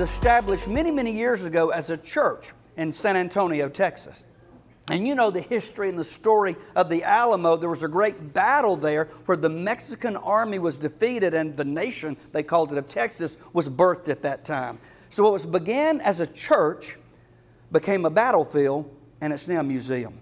established many, many years ago as a church in San Antonio, Texas. And you know the history and the story of the Alamo. There was a great battle there where the Mexican army was defeated and the nation, they called it of Texas, was birthed at that time. So what was began as a church became a battlefield and it's now a museum.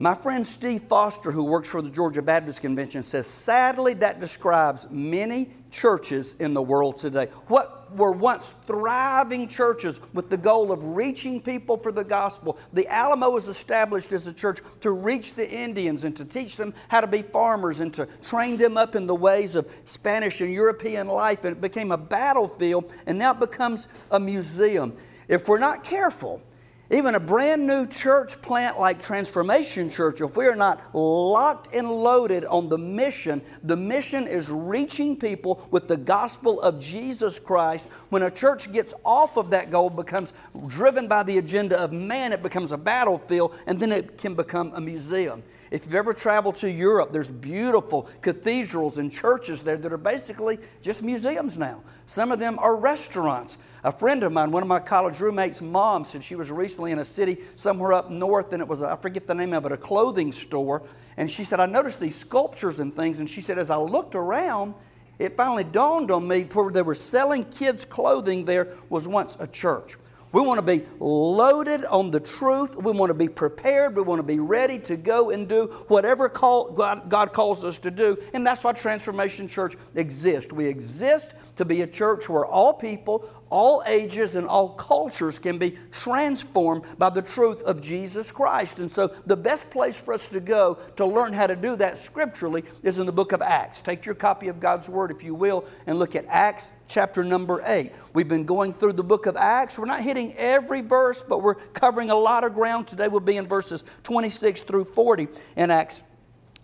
My friend Steve Foster, who works for the Georgia Baptist Convention, says sadly that describes many churches in the world today. What were once thriving churches with the goal of reaching people for the gospel. The Alamo was established as a church to reach the Indians and to teach them how to be farmers and to train them up in the ways of Spanish and European life. And it became a battlefield, and now it becomes a museum. If we're not careful, even a brand new church plant like Transformation Church, if we are not locked and loaded on the mission, the mission is reaching people with the gospel of Jesus Christ. When a church gets off of that goal, becomes driven by the agenda of man, it becomes a battlefield, and then it can become a museum. If you've ever traveled to Europe, there's beautiful cathedrals and churches there that are basically just museums now. Some of them are restaurants. A friend of mine, one of my college roommates' mom, said she was recently in a city somewhere up north, and it was, I forget the name of it, a clothing store. And she said, I noticed these sculptures and things. And she said, as I looked around, it finally dawned on me where they were selling kids' clothing there was once a church. We want to be loaded on the truth. We want to be prepared. We want to be ready to go and do whatever call God, God calls us to do. And that's why Transformation Church exists. We exist to be a church where all people, all ages, and all cultures can be transformed by the truth of Jesus Christ. And so, the best place for us to go to learn how to do that scripturally is in the book of Acts. Take your copy of God's Word, if you will, and look at Acts chapter number 8. We've been going through the book of Acts. We're not hitting every verse, but we're covering a lot of ground. Today we'll be in verses 26 through 40 in Acts.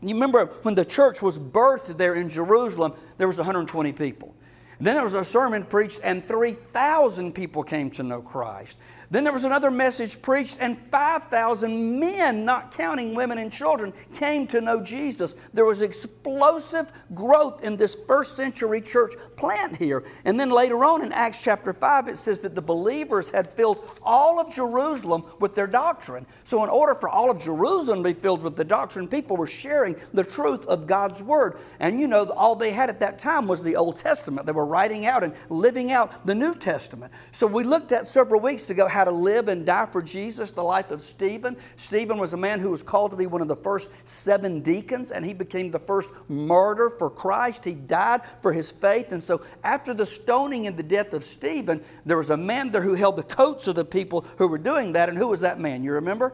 You remember when the church was birthed there in Jerusalem, there was 120 people. Then there was a sermon preached, and 3,000 people came to know Christ. Then there was another message preached, and 5,000 men, not counting women and children, came to know Jesus. There was explosive growth in this first century church plant here. And then later on in Acts chapter 5, it says that the believers had filled all of Jerusalem with their doctrine. So, in order for all of Jerusalem to be filled with the doctrine, people were sharing the truth of God's word. And you know, all they had at that time was the Old Testament. They were writing out and living out the New Testament. So, we looked at several weeks ago how to live and die for Jesus, the life of Stephen. Stephen was a man who was called to be one of the first seven deacons, and he became the first martyr for Christ. He died for his faith. And so, after the stoning and the death of Stephen, there was a man there who held the coats of the people who were doing that. And who was that man? You remember?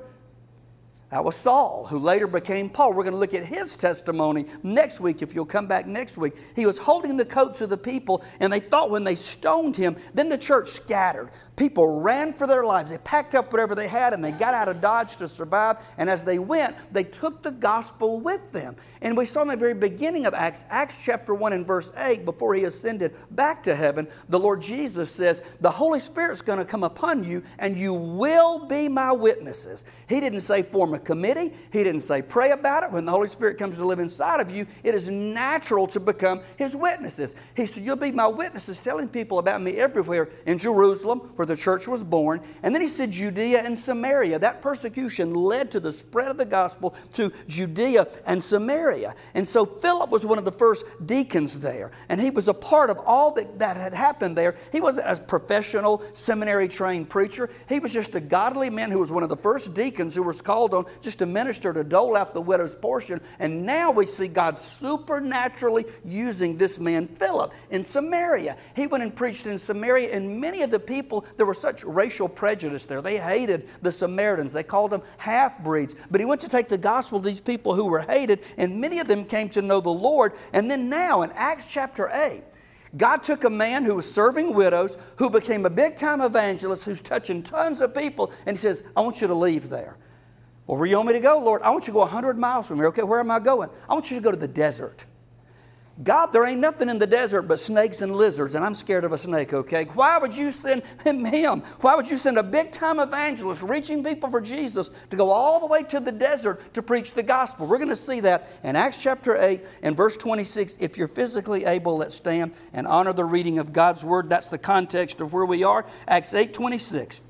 That was Saul, who later became Paul. We're going to look at his testimony next week, if you'll come back next week. He was holding the coats of the people, and they thought when they stoned him, then the church scattered. People ran for their lives. They packed up whatever they had and they got out of Dodge to survive. And as they went, they took the gospel with them. And we saw in the very beginning of Acts, Acts chapter 1 and verse 8, before he ascended back to heaven, the Lord Jesus says, The Holy Spirit's going to come upon you and you will be my witnesses. He didn't say form a committee, he didn't say pray about it. When the Holy Spirit comes to live inside of you, it is natural to become his witnesses. He said, You'll be my witnesses, telling people about me everywhere in Jerusalem, where the church was born. And then he said Judea and Samaria. That persecution led to the spread of the gospel to Judea and Samaria. And so Philip was one of the first deacons there. And he was a part of all that, that had happened there. He wasn't a professional, seminary trained preacher. He was just a godly man who was one of the first deacons who was called on just to minister to dole out the widow's portion. And now we see God supernaturally using this man, Philip, in Samaria. He went and preached in Samaria, and many of the people there was such racial prejudice there. They hated the Samaritans, they called them half breeds. But he went to take the gospel to these people who were hated, and many of them came to know the Lord. And then now in Acts chapter 8, God took a man who was serving widows, who became a big time evangelist, who's touching tons of people, and he says, I want you to leave there. Well, where you want me to go, Lord? I want you to go 100 miles from here. Okay, where am I going? I want you to go to the desert. God, there ain't nothing in the desert but snakes and lizards, and I'm scared of a snake, okay? Why would you send him? Why would you send a big time evangelist reaching people for Jesus to go all the way to the desert to preach the gospel? We're going to see that in Acts chapter 8 and verse 26. If you're physically able, let's stand and honor the reading of God's word. That's the context of where we are. Acts 8 26.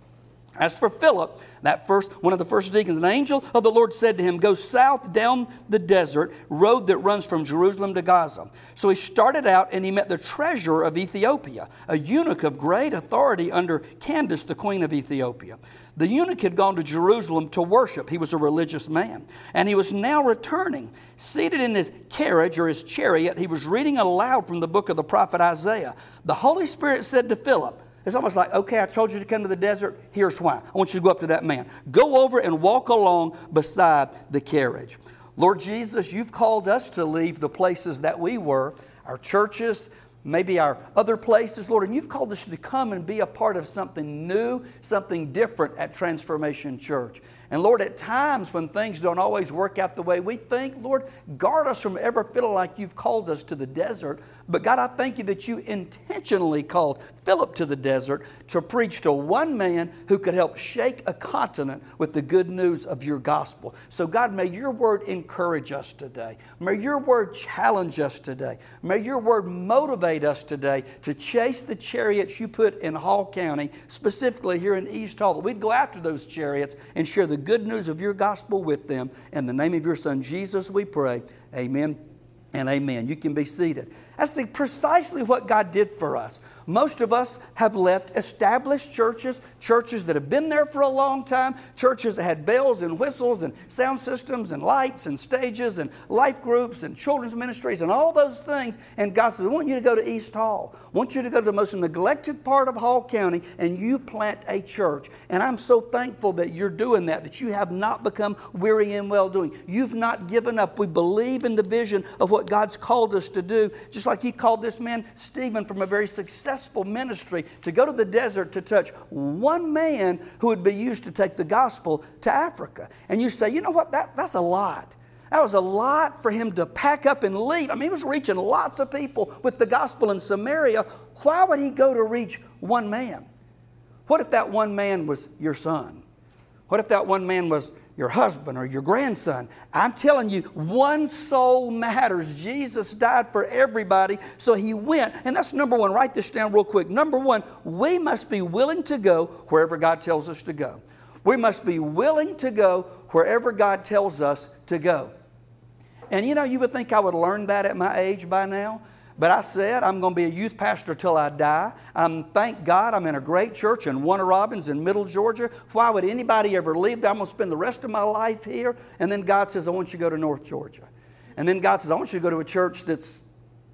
As for Philip, that first one of the first deacons, an angel of the Lord said to him, Go south down the desert road that runs from Jerusalem to Gaza. So he started out and he met the treasurer of Ethiopia, a eunuch of great authority under Candace, the queen of Ethiopia. The eunuch had gone to Jerusalem to worship. He was a religious man. And he was now returning. Seated in his carriage or his chariot, he was reading aloud from the book of the prophet Isaiah. The Holy Spirit said to Philip, it's almost like, okay, I told you to come to the desert. Here's why. I want you to go up to that man. Go over and walk along beside the carriage. Lord Jesus, you've called us to leave the places that we were, our churches, maybe our other places, Lord, and you've called us to come and be a part of something new, something different at Transformation Church. And Lord, at times when things don't always work out the way we think, Lord, guard us from ever feeling like you've called us to the desert. But God, I thank you that you intentionally called Philip to the desert to preach to one man who could help shake a continent with the good news of your gospel. So, God, may your word encourage us today. May your word challenge us today. May your word motivate us today to chase the chariots you put in Hall County, specifically here in East Hall. We'd go after those chariots and share the good news of your gospel with them. In the name of your Son, Jesus, we pray. Amen and amen. You can be seated. That's the, precisely what God did for us. Most of us have left established churches, churches that have been there for a long time, churches that had bells and whistles and sound systems and lights and stages and life groups and children's ministries and all those things. And God says, I want you to go to East Hall. I want you to go to the most neglected part of Hall County and you plant a church. And I'm so thankful that you're doing that, that you have not become weary in well doing. You've not given up. We believe in the vision of what God's called us to do, just like He called this man, Stephen, from a very successful ministry to go to the desert to touch one man who would be used to take the gospel to Africa. And you say, you know what, that, that's a lot. That was a lot for him to pack up and leave. I mean, he was reaching lots of people with the gospel in Samaria. Why would he go to reach one man? What if that one man was your son? What if that one man was your husband or your grandson. I'm telling you, one soul matters. Jesus died for everybody, so he went. And that's number one. Write this down real quick. Number one, we must be willing to go wherever God tells us to go. We must be willing to go wherever God tells us to go. And you know, you would think I would learn that at my age by now. But I said, I'm going to be a youth pastor till I die. I'm, thank God I'm in a great church in Warner Robins in Middle Georgia. Why would anybody ever leave? I'm going to spend the rest of my life here. And then God says, I want you to go to North Georgia. And then God says, I want you to go to a church that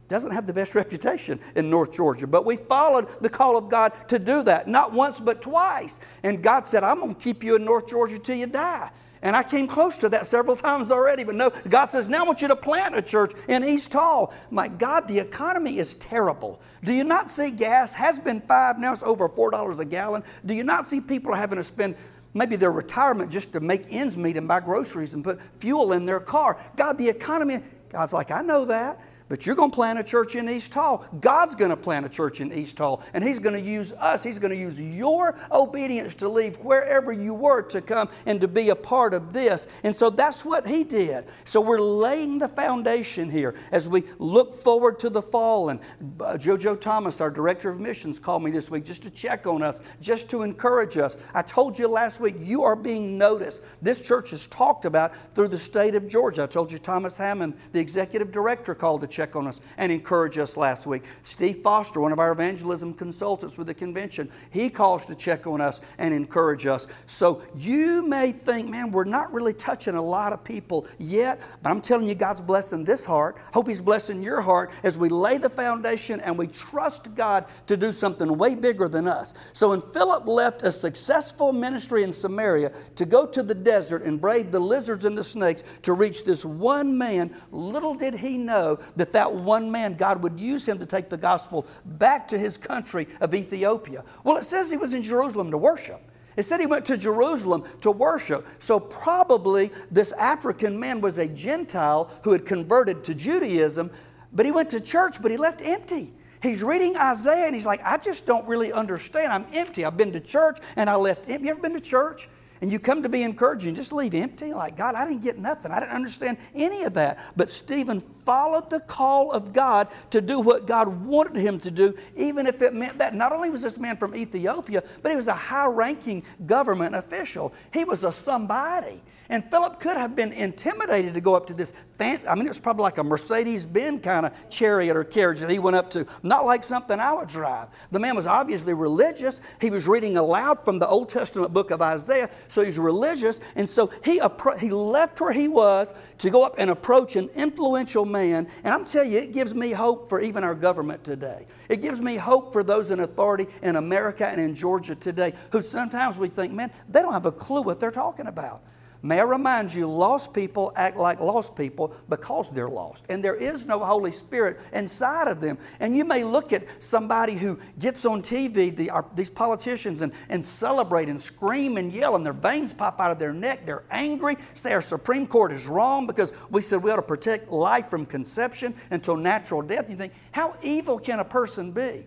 doesn't have the best reputation in North Georgia. But we followed the call of God to do that, not once, but twice. And God said, I'm going to keep you in North Georgia till you die. And I came close to that several times already, but no, God says, now I want you to plant a church in East Hall. My God, the economy is terrible. Do you not see gas has been five, now it's over $4 a gallon? Do you not see people having to spend maybe their retirement just to make ends meet and buy groceries and put fuel in their car? God, the economy, God's like, I know that. But you're going to plant a church in East Hall. God's going to plant a church in East Hall. And He's going to use us. He's going to use your obedience to leave wherever you were to come and to be a part of this. And so that's what He did. So we're laying the foundation here as we look forward to the fall. And uh, JoJo Thomas, our director of missions, called me this week just to check on us, just to encourage us. I told you last week, you are being noticed. This church is talked about through the state of Georgia. I told you Thomas Hammond, the executive director, called the check on us and encourage us last week. Steve Foster, one of our evangelism consultants with the convention, he calls to check on us and encourage us. So you may think, man, we're not really touching a lot of people yet, but I'm telling you, God's blessing this heart. Hope He's blessing your heart as we lay the foundation and we trust God to do something way bigger than us. So when Philip left a successful ministry in Samaria to go to the desert and brave the lizards and the snakes to reach this one man, little did he know that that that one man, God would use him to take the gospel back to his country of Ethiopia. Well, it says he was in Jerusalem to worship. It said he went to Jerusalem to worship. So, probably this African man was a Gentile who had converted to Judaism, But he went to church, but he left empty. He's reading Isaiah and he's like, I just don't really understand. I'm empty. I've been to church and I left empty. You ever been to church? And you come to be encouraging, just leave empty. Like, God, I didn't get nothing. I didn't understand any of that. But Stephen followed the call of God to do what God wanted him to do, even if it meant that not only was this man from Ethiopia, but he was a high ranking government official. He was a somebody. And Philip could have been intimidated to go up to this. Fan- I mean, it was probably like a Mercedes Benz kind of chariot or carriage that he went up to, not like something I would drive. The man was obviously religious. He was reading aloud from the Old Testament book of Isaiah, so he's religious. And so he, appro- he left where he was to go up and approach an influential man. And I'm telling you, it gives me hope for even our government today. It gives me hope for those in authority in America and in Georgia today who sometimes we think, man, they don't have a clue what they're talking about. May I remind you, lost people act like lost people because they're lost. And there is no Holy Spirit inside of them. And you may look at somebody who gets on TV, the, our, these politicians, and, and celebrate and scream and yell, and their veins pop out of their neck. They're angry, say our Supreme Court is wrong because we said we ought to protect life from conception until natural death. You think, how evil can a person be?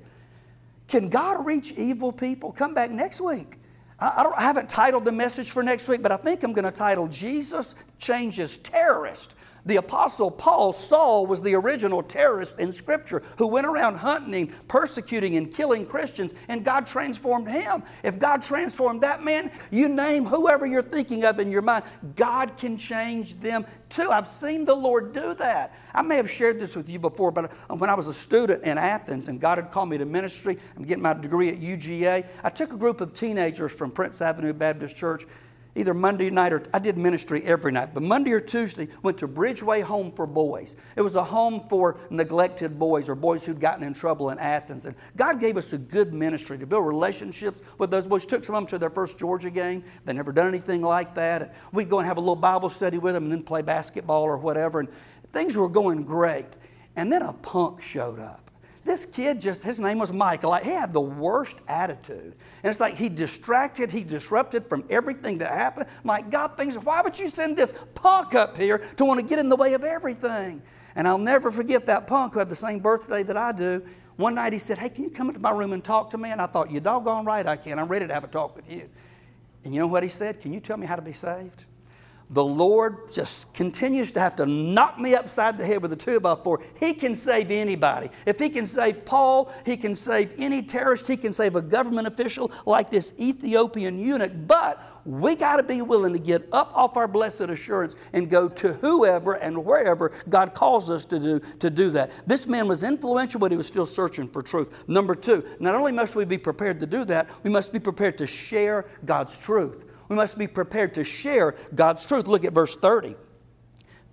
Can God reach evil people? Come back next week. I, I, I haven't titled the message for next week, but I think I'm going to title Jesus Changes Terrorist the Apostle Paul, Saul, was the original terrorist in Scripture who went around hunting, persecuting, and killing Christians, and God transformed him. If God transformed that man, you name whoever you're thinking of in your mind, God can change them too. I've seen the Lord do that. I may have shared this with you before, but uh, when I was a student in Athens and God had called me to ministry, I'm getting my degree at UGA, I took a group of teenagers from Prince Avenue Baptist Church either Monday night or I did ministry every night, but Monday or Tuesday went to Bridgeway Home for Boys. It was a home for neglected boys or boys who'd gotten in trouble in Athens. And God gave us a good ministry to build relationships with those boys. Took some of them to their first Georgia game. They never done anything like that. We'd go and have a little Bible study with them and then play basketball or whatever. And things were going great. And then a punk showed up. This kid just, his name was Michael. Like, he had the worst attitude. And it's like he distracted, he disrupted from everything that happened. My God thinks, why would you send this punk up here to want to get in the way of everything? And I'll never forget that punk who had the same birthday that I do. One night he said, Hey, can you come into my room and talk to me? And I thought, You doggone right I can. I'm ready to have a talk with you. And you know what he said? Can you tell me how to be saved? The Lord just continues to have to knock me upside the head with a two by four. He can save anybody. If He can save Paul, He can save any terrorist, He can save a government official like this Ethiopian eunuch. But we got to be willing to get up off our blessed assurance and go to whoever and wherever God calls us to do, to do that. This man was influential, but he was still searching for truth. Number two, not only must we be prepared to do that, we must be prepared to share God's truth. We must be prepared to share God's truth. Look at verse 30.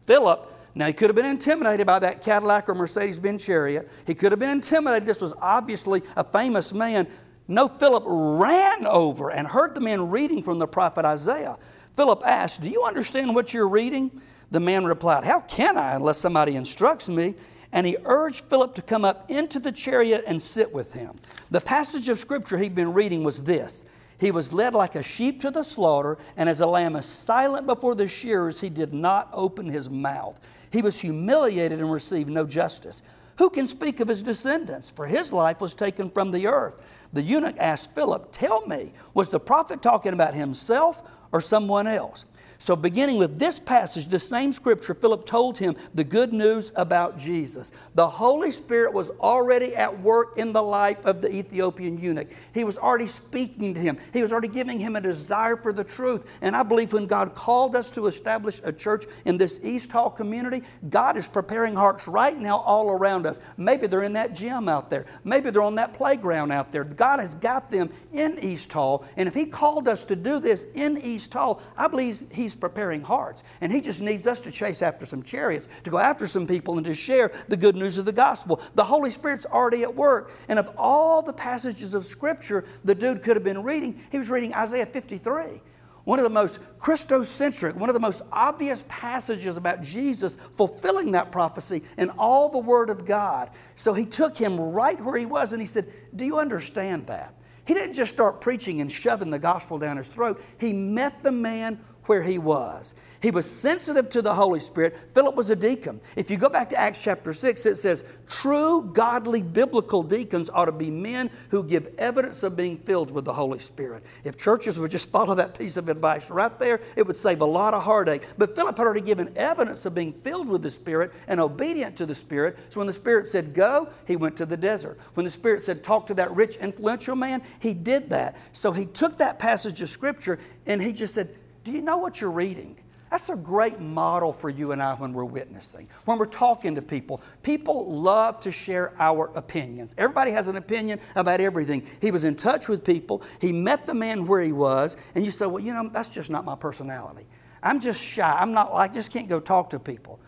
Philip, now he could have been intimidated by that Cadillac or Mercedes Benz chariot. He could have been intimidated. This was obviously a famous man. No, Philip ran over and heard the man reading from the prophet Isaiah. Philip asked, Do you understand what you're reading? The man replied, How can I unless somebody instructs me? And he urged Philip to come up into the chariot and sit with him. The passage of scripture he'd been reading was this he was led like a sheep to the slaughter, and as a lamb is silent before the shearers, he did not open his mouth. He was humiliated and received no justice. Who can speak of his descendants? For his life was taken from the earth. The eunuch asked Philip, Tell me, was the prophet talking about himself or someone else? So, beginning with this passage, the same scripture, Philip told him the good news about Jesus. The Holy Spirit was already at work in the life of the Ethiopian eunuch. He was already speaking to him, he was already giving him a desire for the truth. And I believe when God called us to establish a church in this East Hall community, God is preparing hearts right now all around us. Maybe they're in that gym out there, maybe they're on that playground out there. God has got them in East Hall. And if He called us to do this in East Hall, I believe He He's preparing hearts. And He just needs us to chase after some chariots, to go after some people, and to share the good news of the gospel. The Holy Spirit's already at work. And of all the passages of Scripture the dude could have been reading, he was reading Isaiah 53 one of the most Christocentric, one of the most obvious passages about Jesus fulfilling that prophecy in all the Word of God. So he took him right where he was and he said, Do you understand that? He didn't just start preaching and shoving the gospel down his throat. He met the man where he was. He was sensitive to the Holy Spirit. Philip was a deacon. If you go back to Acts chapter 6, it says, True, godly, biblical deacons ought to be men who give evidence of being filled with the Holy Spirit. If churches would just follow that piece of advice right there, it would save a lot of heartache. But Philip had already given evidence of being filled with the Spirit and obedient to the Spirit. So when the Spirit said go, he went to the desert. When the Spirit said talk to that rich, influential man, he did that. So he took that passage of Scripture and he just said, Do you know what you're reading? That's a great model for you and I when we're witnessing, when we're talking to people. People love to share our opinions. Everybody has an opinion about everything. He was in touch with people, he met the man where he was, and you say, Well, you know, that's just not my personality. I'm just shy. I'm not, I just can't go talk to people.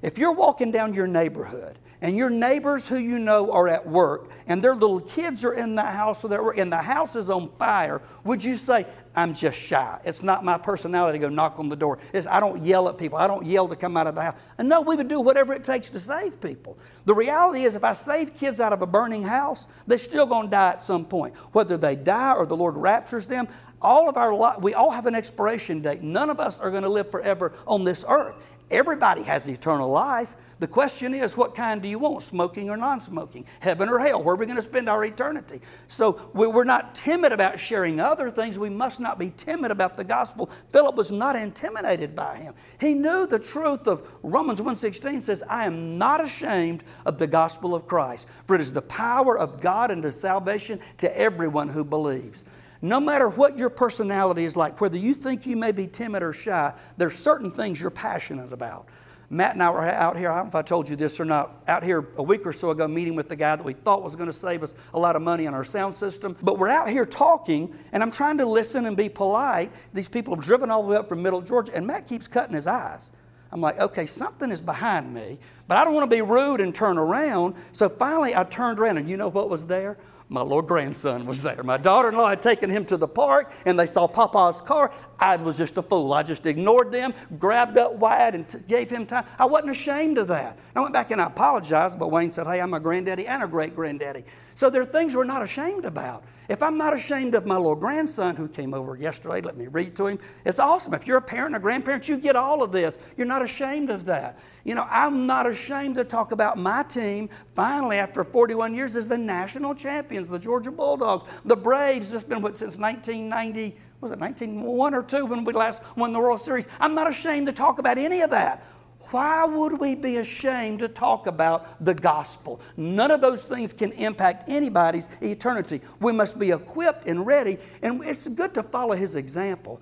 If you're walking down your neighborhood and your neighbors who you know are at work and their little kids are in the house and the house is on fire, would you say, I'm just shy. It's not my personality to go knock on the door. It's, I don't yell at people. I don't yell to come out of the house. And no, we would do whatever it takes to save people. The reality is, if I save kids out of a burning house, they're still going to die at some point. Whether they die or the Lord raptures them, all of our life, we all have an expiration date. None of us are going to live forever on this earth. Everybody has eternal life. The question is, what kind do you want, smoking or non smoking? Heaven or hell? Where are we going to spend our eternity? So we're not timid about sharing other things. We must not be timid about the gospel. Philip was not intimidated by him. He knew the truth of Romans 1.16 says, I am not ashamed of the gospel of Christ, for it is the power of God unto salvation to everyone who believes. No matter what your personality is like, whether you think you may be timid or shy, there's certain things you're passionate about. Matt and I were out here, I don't know if I told you this or not, out here a week or so ago meeting with the guy that we thought was going to save us a lot of money on our sound system. But we're out here talking, and I'm trying to listen and be polite. These people have driven all the way up from Middle Georgia, and Matt keeps cutting his eyes. I'm like, okay, something is behind me, but I don't want to be rude and turn around. So finally, I turned around, and you know what was there? My little grandson was there. My daughter in law had taken him to the park and they saw Papa's car. I was just a fool. I just ignored them, grabbed up Wyatt, and t- gave him time. I wasn't ashamed of that. I went back and I apologized, but Wayne said, Hey, I'm a granddaddy and a great granddaddy. So there are things we're not ashamed about. If I'm not ashamed of my little grandson who came over yesterday, let me read to him. It's awesome. If you're a parent or grandparent, you get all of this. You're not ashamed of that. You know, I'm not ashamed to talk about my team, finally, after 41 years, as the national champions, the Georgia Bulldogs. The Braves, just been what, since 1990, was it 1901 or 2 when we last won the World Series? I'm not ashamed to talk about any of that. Why would we be ashamed to talk about the gospel? None of those things can impact anybody's eternity. We must be equipped and ready, and it's good to follow his example.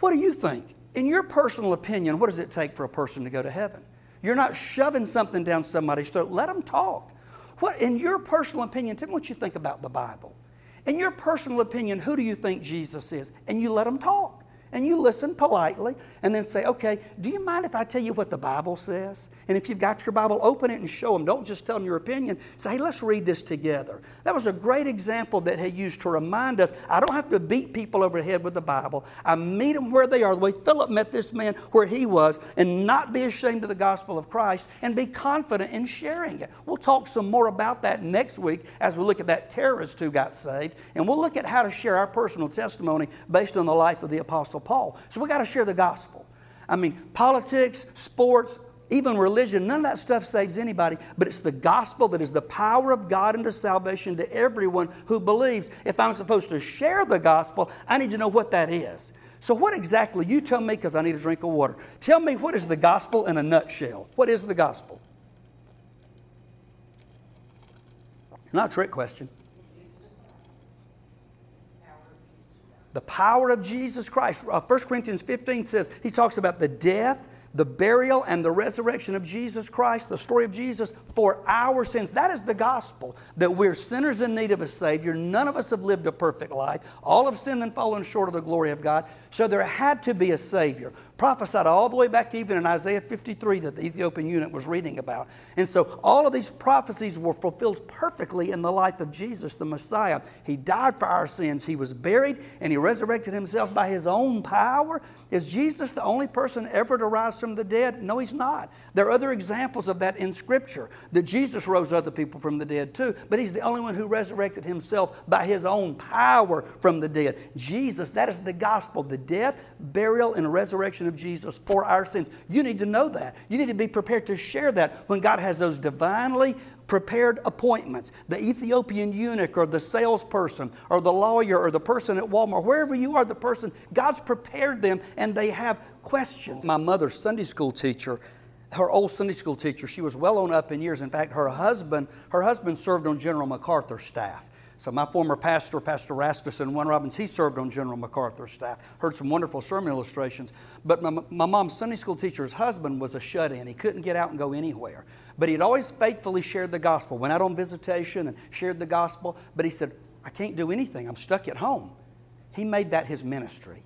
What do you think? in your personal opinion, what does it take for a person to go to heaven? You're not shoving something down somebody's throat. Let them talk. What, in your personal opinion, tell me what you think about the Bible. In your personal opinion, who do you think Jesus is? And you let them talk and you listen politely and then say, okay, do you mind if I tell you what the Bible says? And if you've got your Bible, open it and show them. Don't just tell them your opinion. Say, hey, let's read this together. That was a great example that he used to remind us I don't have to beat people over the head with the Bible. I meet them where they are, the way Philip met this man where he was, and not be ashamed of the gospel of Christ and be confident in sharing it. We'll talk some more about that next week as we look at that terrorist who got saved, and we'll look at how to share our personal testimony based on the life of the Apostle Paul. So we got to share the gospel. I mean, politics, sports, even religion, none of that stuff saves anybody, but it's the gospel that is the power of God into salvation to everyone who believes. If I'm supposed to share the gospel, I need to know what that is. So, what exactly, you tell me because I need a drink of water. Tell me what is the gospel in a nutshell? What is the gospel? Not a trick question. the power of Jesus Christ. Uh, 1 Corinthians 15 says, he talks about the death, the burial, and the resurrection of Jesus Christ, the story of Jesus for our sins. That is the gospel, that we're sinners in need of a Savior. None of us have lived a perfect life. All have sinned and fallen short of the glory of God. So there had to be a Savior. Prophesied all the way back even in Isaiah 53 that the Ethiopian eunuch was reading about. And so all of these prophecies were fulfilled perfectly in the life of Jesus, the Messiah. He died for our sins, He was buried, and He resurrected Himself by His own power. Is Jesus the only person ever to rise from the dead? No, He's not. There are other examples of that in Scripture, that Jesus rose other people from the dead too, but He's the only one who resurrected Himself by His own power from the dead. Jesus, that is the gospel, the death, burial, and resurrection of Jesus for our sins. You need to know that. You need to be prepared to share that when God has those divinely prepared appointments. The Ethiopian eunuch or the salesperson or the lawyer or the person at Walmart, wherever you are, the person, God's prepared them and they have questions. My mother's Sunday school teacher her old Sunday school teacher, she was well on up in years. In fact, her husband, her husband served on General MacArthur's staff. So my former pastor, Pastor Rasmussen, Warner Robins, he served on General MacArthur's staff. Heard some wonderful sermon illustrations. But my, my mom's Sunday school teacher's husband was a shut-in. He couldn't get out and go anywhere. But he'd always faithfully shared the gospel. Went out on visitation and shared the gospel. But he said, I can't do anything. I'm stuck at home. He made that his ministry.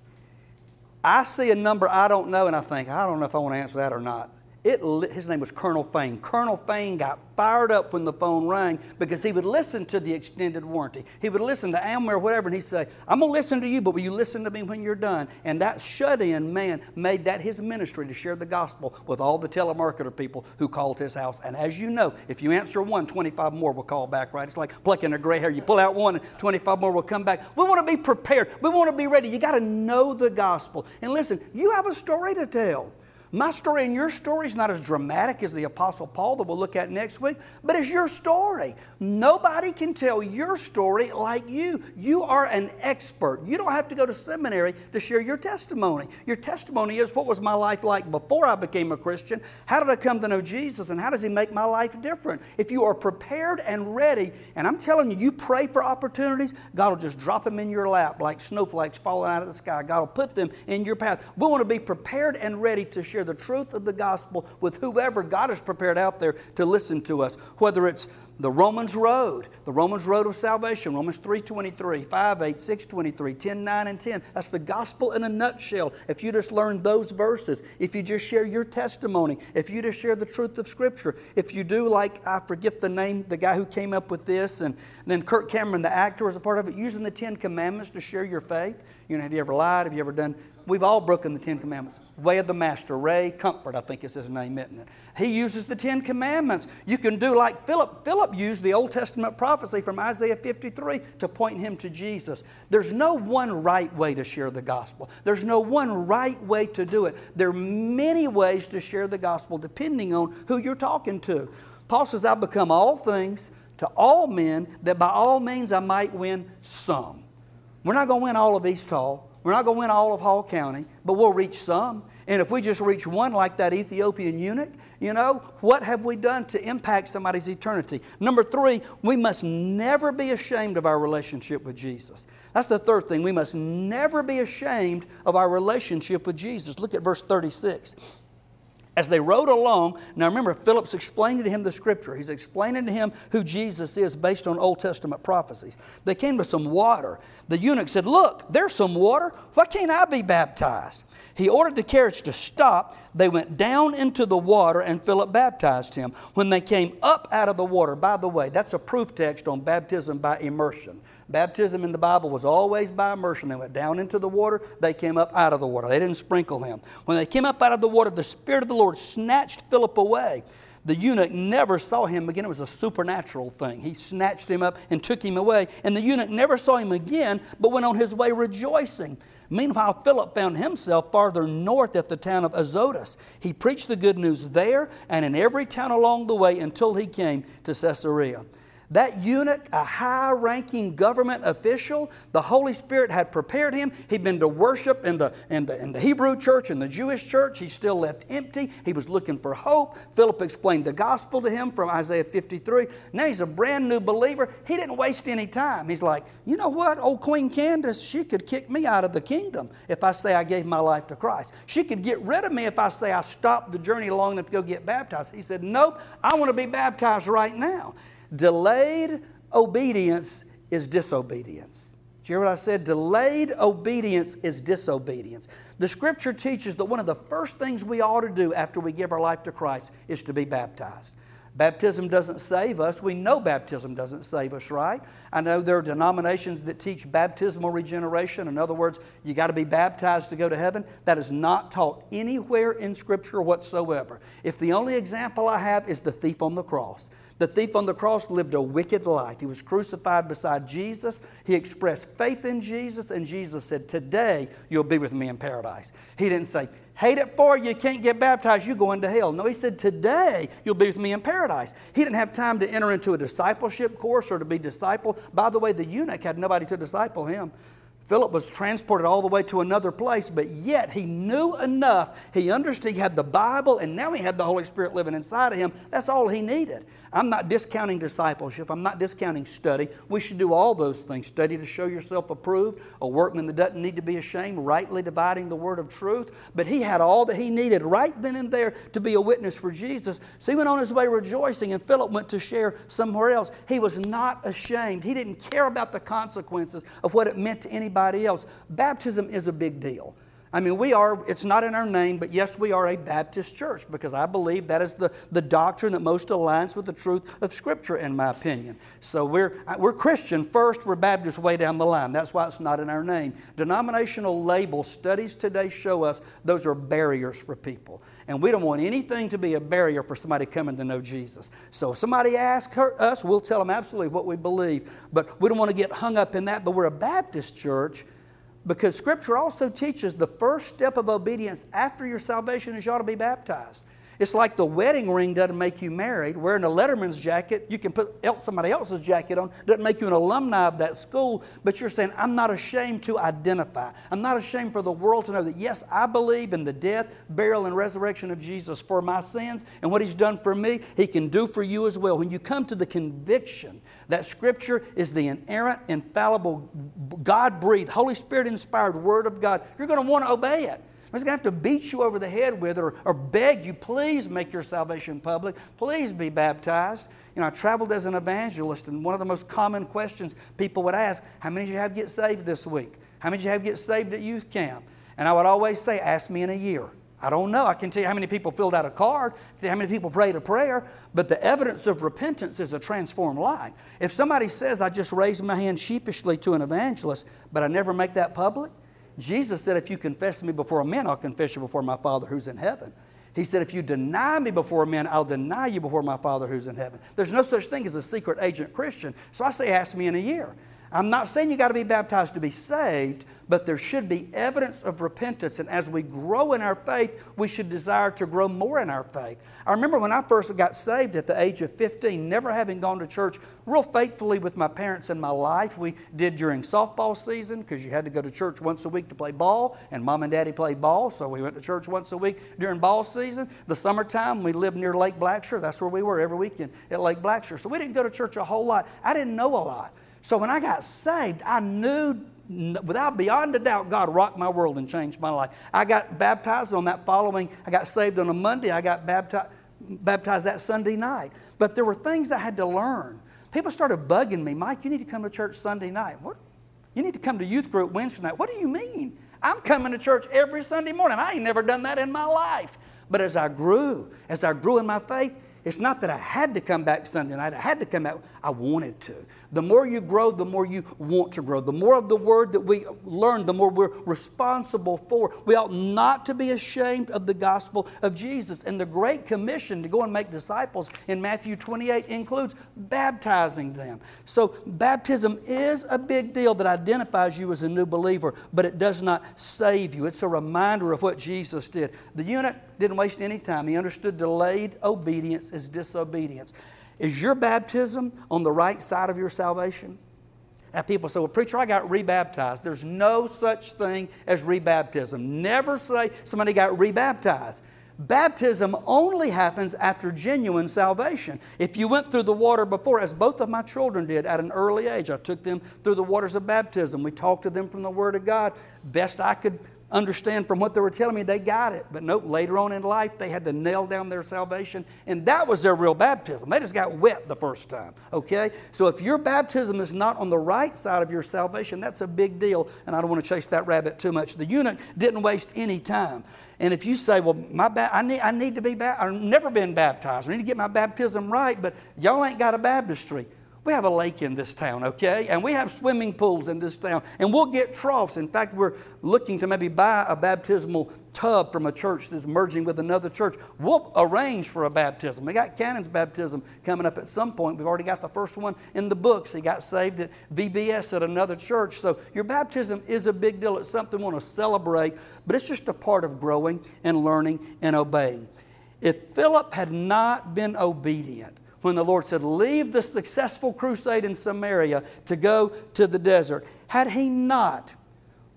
I see a number I don't know, and I think, I don't know if I want to answer that or not. It, his name was Colonel Fain. Colonel Fain got fired up when the phone rang because he would listen to the extended warranty. He would listen to Amway or whatever, and he'd say, I'm going to listen to you, but will you listen to me when you're done? And that shut in man made that his ministry to share the gospel with all the telemarketer people who called his house. And as you know, if you answer one, 25 more will call back, right? It's like plucking a gray hair. You pull out one, and 25 more will come back. We want to be prepared, we want to be ready. You got to know the gospel. And listen, you have a story to tell. My story and your story is not as dramatic as the Apostle Paul that we'll look at next week, but it's your story. Nobody can tell your story like you. You are an expert. You don't have to go to seminary to share your testimony. Your testimony is what was my life like before I became a Christian? How did I come to know Jesus? And how does He make my life different? If you are prepared and ready, and I'm telling you, you pray for opportunities, God will just drop them in your lap like snowflakes falling out of the sky. God will put them in your path. We want to be prepared and ready to share the truth of the gospel with whoever God has prepared out there to listen to us, whether it's the Romans road, the Romans road of salvation, Romans 3.23, 5, 8, 6, 23, 10, 9, and 10. That's the gospel in a nutshell. If you just learn those verses, if you just share your testimony, if you just share the truth of Scripture, if you do like, I forget the name, the guy who came up with this, and then Kirk Cameron, the actor, was a part of it, using the Ten Commandments to share your faith. You know, have you ever lied? Have you ever done We've all broken the Ten Commandments. Way of the Master, Ray Comfort, I think is his name, isn't it? He uses the Ten Commandments. You can do like Philip. Philip used the Old Testament prophecy from Isaiah 53 to point him to Jesus. There's no one right way to share the gospel, there's no one right way to do it. There are many ways to share the gospel depending on who you're talking to. Paul says, I've become all things to all men that by all means I might win some. We're not going to win all of East Hall. We're not going to win all of Hall County, but we'll reach some. And if we just reach one, like that Ethiopian eunuch, you know, what have we done to impact somebody's eternity? Number three, we must never be ashamed of our relationship with Jesus. That's the third thing. We must never be ashamed of our relationship with Jesus. Look at verse 36. As they rode along, now remember, Philip's explaining to him the scripture. He's explaining to him who Jesus is based on Old Testament prophecies. They came to some water. The eunuch said, Look, there's some water. Why can't I be baptized? He ordered the carriage to stop. They went down into the water, and Philip baptized him. When they came up out of the water, by the way, that's a proof text on baptism by immersion. Baptism in the Bible was always by immersion. They went down into the water, they came up out of the water. They didn't sprinkle him. When they came up out of the water, the Spirit of the Lord snatched Philip away. The eunuch never saw him again. It was a supernatural thing. He snatched him up and took him away. And the eunuch never saw him again, but went on his way rejoicing. Meanwhile, Philip found himself farther north at the town of Azotus. He preached the good news there and in every town along the way until he came to Caesarea. That eunuch, a high ranking government official, the Holy Spirit had prepared him. He'd been to worship in the, in, the, in the Hebrew church, in the Jewish church. He still left empty. He was looking for hope. Philip explained the gospel to him from Isaiah 53. Now he's a brand new believer. He didn't waste any time. He's like, you know what? Old Queen Candace, she could kick me out of the kingdom if I say I gave my life to Christ. She could get rid of me if I say I stopped the journey long enough to go get baptized. He said, nope, I want to be baptized right now. Delayed obedience is disobedience. you hear what I said? Delayed obedience is disobedience. The scripture teaches that one of the first things we ought to do after we give our life to Christ is to be baptized. Baptism doesn't save us. We know baptism doesn't save us, right? I know there are denominations that teach baptismal regeneration. In other words, you got to be baptized to go to heaven. That is not taught anywhere in Scripture whatsoever. If the only example I have is the thief on the cross, the thief on the cross lived a wicked life. He was crucified beside Jesus. He expressed faith in Jesus, and Jesus said, Today you'll be with me in paradise. He didn't say, hate it for you, can't get baptized, you're going to hell. No, he said, Today you'll be with me in paradise. He didn't have time to enter into a discipleship course or to be discipled. By the way, the eunuch had nobody to disciple him. Philip was transported all the way to another place, but yet he knew enough. He understood he had the Bible, and now he had the Holy Spirit living inside of him. That's all he needed. I'm not discounting discipleship. I'm not discounting study. We should do all those things. Study to show yourself approved, a workman that doesn't need to be ashamed, rightly dividing the word of truth. But he had all that he needed right then and there to be a witness for Jesus. So he went on his way rejoicing, and Philip went to share somewhere else. He was not ashamed. He didn't care about the consequences of what it meant to anybody else. Baptism is a big deal. I mean, we are, it's not in our name, but yes, we are a Baptist church because I believe that is the, the doctrine that most aligns with the truth of Scripture, in my opinion. So we're, we're Christian first, we're Baptist way down the line. That's why it's not in our name. Denominational label studies today show us those are barriers for people. And we don't want anything to be a barrier for somebody coming to know Jesus. So if somebody asks her, us, we'll tell them absolutely what we believe. But we don't want to get hung up in that. But we're a Baptist church because Scripture also teaches the first step of obedience after your salvation is you ought to be baptized. It's like the wedding ring doesn't make you married. Wearing a letterman's jacket, you can put somebody else's jacket on, doesn't make you an alumni of that school, but you're saying, I'm not ashamed to identify. I'm not ashamed for the world to know that, yes, I believe in the death, burial, and resurrection of Jesus for my sins, and what he's done for me, he can do for you as well. When you come to the conviction that Scripture is the inerrant, infallible, God breathed, Holy Spirit inspired Word of God, you're going to want to obey it. He's going to have to beat you over the head with it or, or beg you, please make your salvation public. Please be baptized. You know, I traveled as an evangelist, and one of the most common questions people would ask, How many did you have get saved this week? How many did you have get saved at youth camp? And I would always say, Ask me in a year. I don't know. I can tell you how many people filled out a card, how many people prayed a prayer, but the evidence of repentance is a transformed life. If somebody says, I just raised my hand sheepishly to an evangelist, but I never make that public, Jesus said, If you confess me before men, I'll confess you before my Father who's in heaven. He said, If you deny me before men, I'll deny you before my Father who's in heaven. There's no such thing as a secret agent Christian. So I say, Ask me in a year. I'm not saying you got to be baptized to be saved, but there should be evidence of repentance. And as we grow in our faith, we should desire to grow more in our faith. I remember when I first got saved at the age of 15, never having gone to church real faithfully with my parents in my life. We did during softball season because you had to go to church once a week to play ball, and mom and daddy played ball, so we went to church once a week during ball season. The summertime, we lived near Lake Blackshear. That's where we were every weekend at Lake Blackshear. So we didn't go to church a whole lot. I didn't know a lot. So when I got saved, I knew without beyond a doubt, God rocked my world and changed my life. I got baptized on that following, I got saved on a Monday, I got baptized, baptized that Sunday night. But there were things I had to learn. People started bugging me, Mike, you need to come to church Sunday night. What? You need to come to youth group Wednesday night. What do you mean? I'm coming to church every Sunday morning. I ain't never done that in my life. But as I grew, as I grew in my faith, it's not that I had to come back Sunday night. I had to come back. I wanted to. The more you grow, the more you want to grow. The more of the word that we learn, the more we're responsible for. We ought not to be ashamed of the gospel of Jesus. And the Great Commission to go and make disciples in Matthew 28 includes baptizing them. So, baptism is a big deal that identifies you as a new believer, but it does not save you. It's a reminder of what Jesus did. The eunuch didn't waste any time, he understood delayed obedience is disobedience. Is your baptism on the right side of your salvation? And people say, Well, preacher, I got rebaptized. There's no such thing as rebaptism. Never say somebody got rebaptized. Baptism only happens after genuine salvation. If you went through the water before, as both of my children did at an early age, I took them through the waters of baptism. We talked to them from the Word of God best I could understand from what they were telling me they got it. But nope, later on in life, they had to nail down their salvation, and that was their real baptism. They just got wet the first time, okay? So if your baptism is not on the right side of your salvation, that's a big deal, and I don't want to chase that rabbit too much. The eunuch didn't waste any time. And if you say, well, my ba- I, need, I need to be baptized, I've never been baptized, I need to get my baptism right, but y'all ain't got a baptistry. We have a lake in this town, okay? And we have swimming pools in this town. And we'll get troughs. In fact, we're looking to maybe buy a baptismal tub from a church that's merging with another church. We'll arrange for a baptism. We got Cannon's baptism coming up at some point. We've already got the first one in the books. He got saved at VBS at another church. So your baptism is a big deal. It's something we want to celebrate, but it's just a part of growing and learning and obeying. If Philip had not been obedient, when the Lord said, Leave the successful crusade in Samaria to go to the desert. Had he not,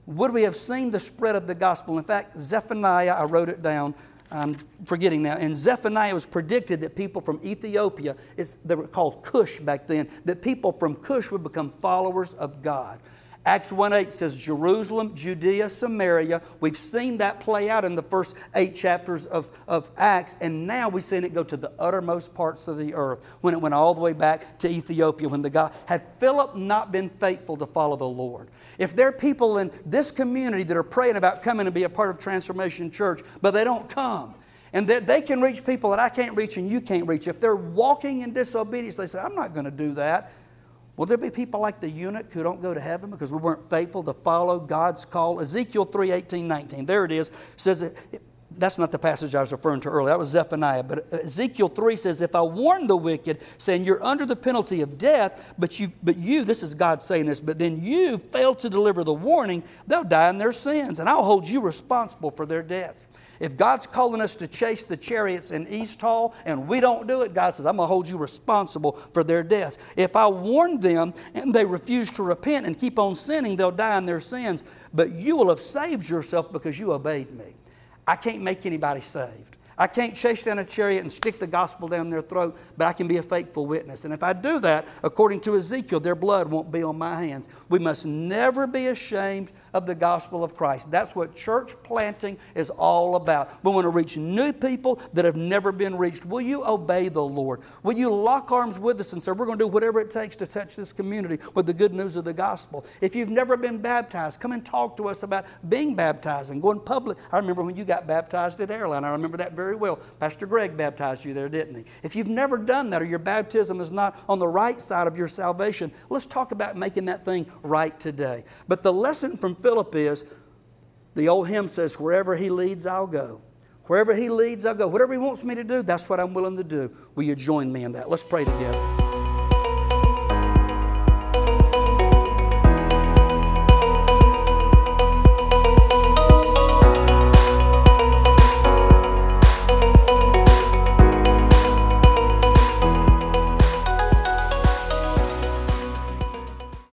would we have seen the spread of the gospel? In fact, Zephaniah, I wrote it down, I'm forgetting now. In Zephaniah, was predicted that people from Ethiopia, they were called Cush back then, that people from Cush would become followers of God. Acts 1 8 says Jerusalem, Judea, Samaria. We've seen that play out in the first eight chapters of, of Acts, and now we've seen it go to the uttermost parts of the earth when it went all the way back to Ethiopia. When the God had Philip not been faithful to follow the Lord. If there are people in this community that are praying about coming to be a part of Transformation Church, but they don't come, and that they can reach people that I can't reach and you can't reach. If they're walking in disobedience, they say, I'm not going to do that. Will there be people like the eunuch who don't go to heaven because we weren't faithful to follow God's call? Ezekiel 3 18, 19. There it is. It says it, that's not the passage I was referring to earlier. That was Zephaniah. But uh, Ezekiel 3 says, If I warn the wicked, saying you're under the penalty of death, but you, but you, this is God saying this, but then you fail to deliver the warning, they'll die in their sins, and I'll hold you responsible for their deaths. If God's calling us to chase the chariots in East Hall and we don't do it, God says, I'm going to hold you responsible for their deaths. If I warn them and they refuse to repent and keep on sinning, they'll die in their sins. But you will have saved yourself because you obeyed me. I can't make anybody saved. I can't chase down a chariot and stick the gospel down their throat, but I can be a faithful witness. And if I do that, according to Ezekiel, their blood won't be on my hands. We must never be ashamed of the gospel of Christ. That's what church planting is all about. We want to reach new people that have never been reached. Will you obey the Lord? Will you lock arms with us and say, We're going to do whatever it takes to touch this community with the good news of the gospel? If you've never been baptized, come and talk to us about being baptized and going public. I remember when you got baptized at Airline. I remember that very well. Pastor Greg baptized you there, didn't he? If you've never done that or your baptism is not on the right side of your salvation, let's talk about making that thing right today. But the lesson from Philip is the old hymn says, Wherever he leads, I'll go. Wherever he leads, I'll go. Whatever he wants me to do, that's what I'm willing to do. Will you join me in that? Let's pray together.